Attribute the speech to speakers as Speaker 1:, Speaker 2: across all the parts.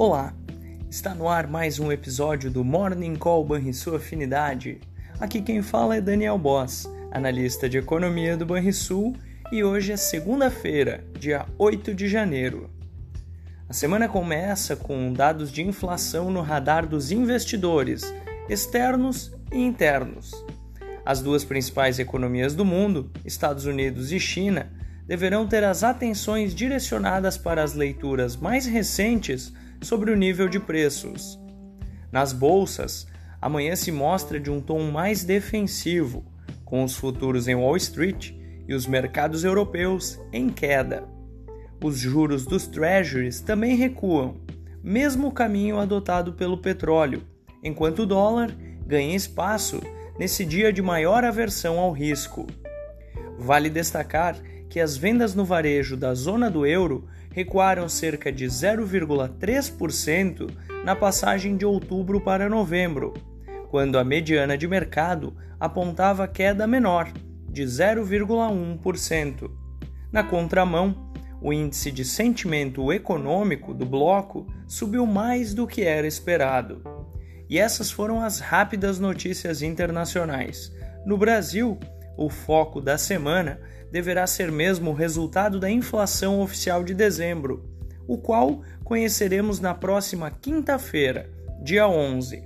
Speaker 1: Olá, está no ar mais um episódio do Morning Call Banrisul Afinidade. Aqui quem fala é Daniel Boss, analista de economia do Banrisul, e hoje é segunda-feira, dia 8 de janeiro. A semana começa com dados de inflação no radar dos investidores, externos e internos. As duas principais economias do mundo, Estados Unidos e China, deverão ter as atenções direcionadas para as leituras mais recentes sobre o nível de preços. Nas bolsas, amanhã se mostra de um tom mais defensivo, com os futuros em Wall Street e os mercados europeus em queda. Os juros dos treasuries também recuam, mesmo caminho adotado pelo petróleo, enquanto o dólar ganha espaço nesse dia de maior aversão ao risco. Vale destacar que as vendas no varejo da zona do euro recuaram cerca de 0,3% na passagem de outubro para novembro, quando a mediana de mercado apontava queda menor, de 0,1%. Na contramão, o índice de sentimento econômico do bloco subiu mais do que era esperado. E essas foram as rápidas notícias internacionais. No Brasil, o foco da semana deverá ser mesmo o resultado da inflação oficial de dezembro, o qual conheceremos na próxima quinta-feira, dia 11.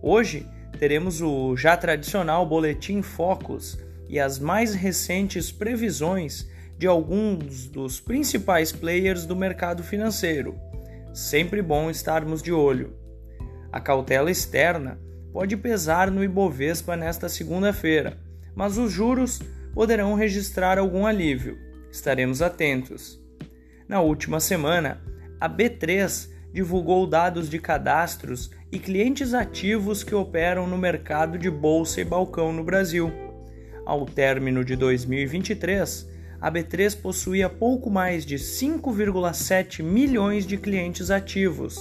Speaker 1: Hoje teremos o já tradicional Boletim Focus e as mais recentes previsões de alguns dos principais players do mercado financeiro. Sempre bom estarmos de olho. A cautela externa pode pesar no Ibovespa nesta segunda-feira, mas os juros poderão registrar algum alívio. Estaremos atentos. Na última semana, a B3 divulgou dados de cadastros e clientes ativos que operam no mercado de bolsa e balcão no Brasil. Ao término de 2023, a B3 possuía pouco mais de 5,7 milhões de clientes ativos,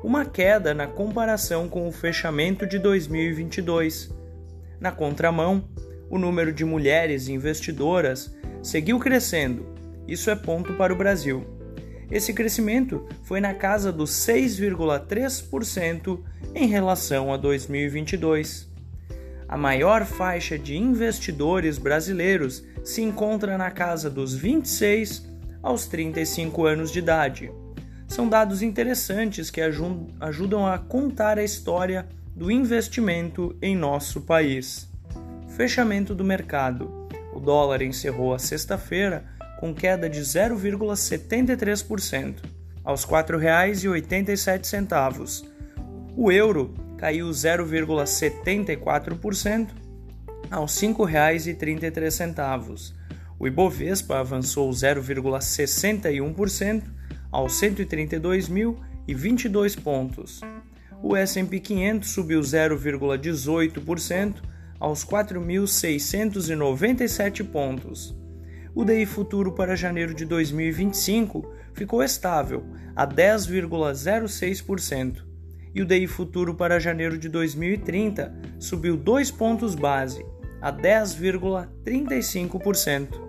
Speaker 1: uma queda na comparação com o fechamento de 2022. Na contramão, o número de mulheres investidoras seguiu crescendo. Isso é ponto para o Brasil. Esse crescimento foi na casa dos 6,3% em relação a 2022. A maior faixa de investidores brasileiros se encontra na casa dos 26 aos 35 anos de idade. São dados interessantes que ajudam a contar a história do investimento em nosso país. Fechamento do mercado. O dólar encerrou a sexta-feira com queda de 0,73%, aos R$ 4,87. O euro caiu 0,74%, aos R$ 5,33. O Ibovespa avançou 0,61%, aos 132.022 pontos. O S&P 500 subiu 0,18%, aos 4.697 pontos. O DI futuro para janeiro de 2025 ficou estável, a 10,06%, e o DI futuro para janeiro de 2030 subiu 2 pontos base, a 10,35%.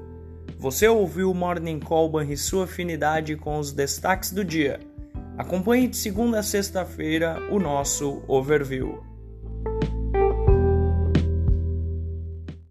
Speaker 1: Você ouviu o Morning Call e sua afinidade com os destaques do dia. Acompanhe de segunda a sexta-feira o nosso overview.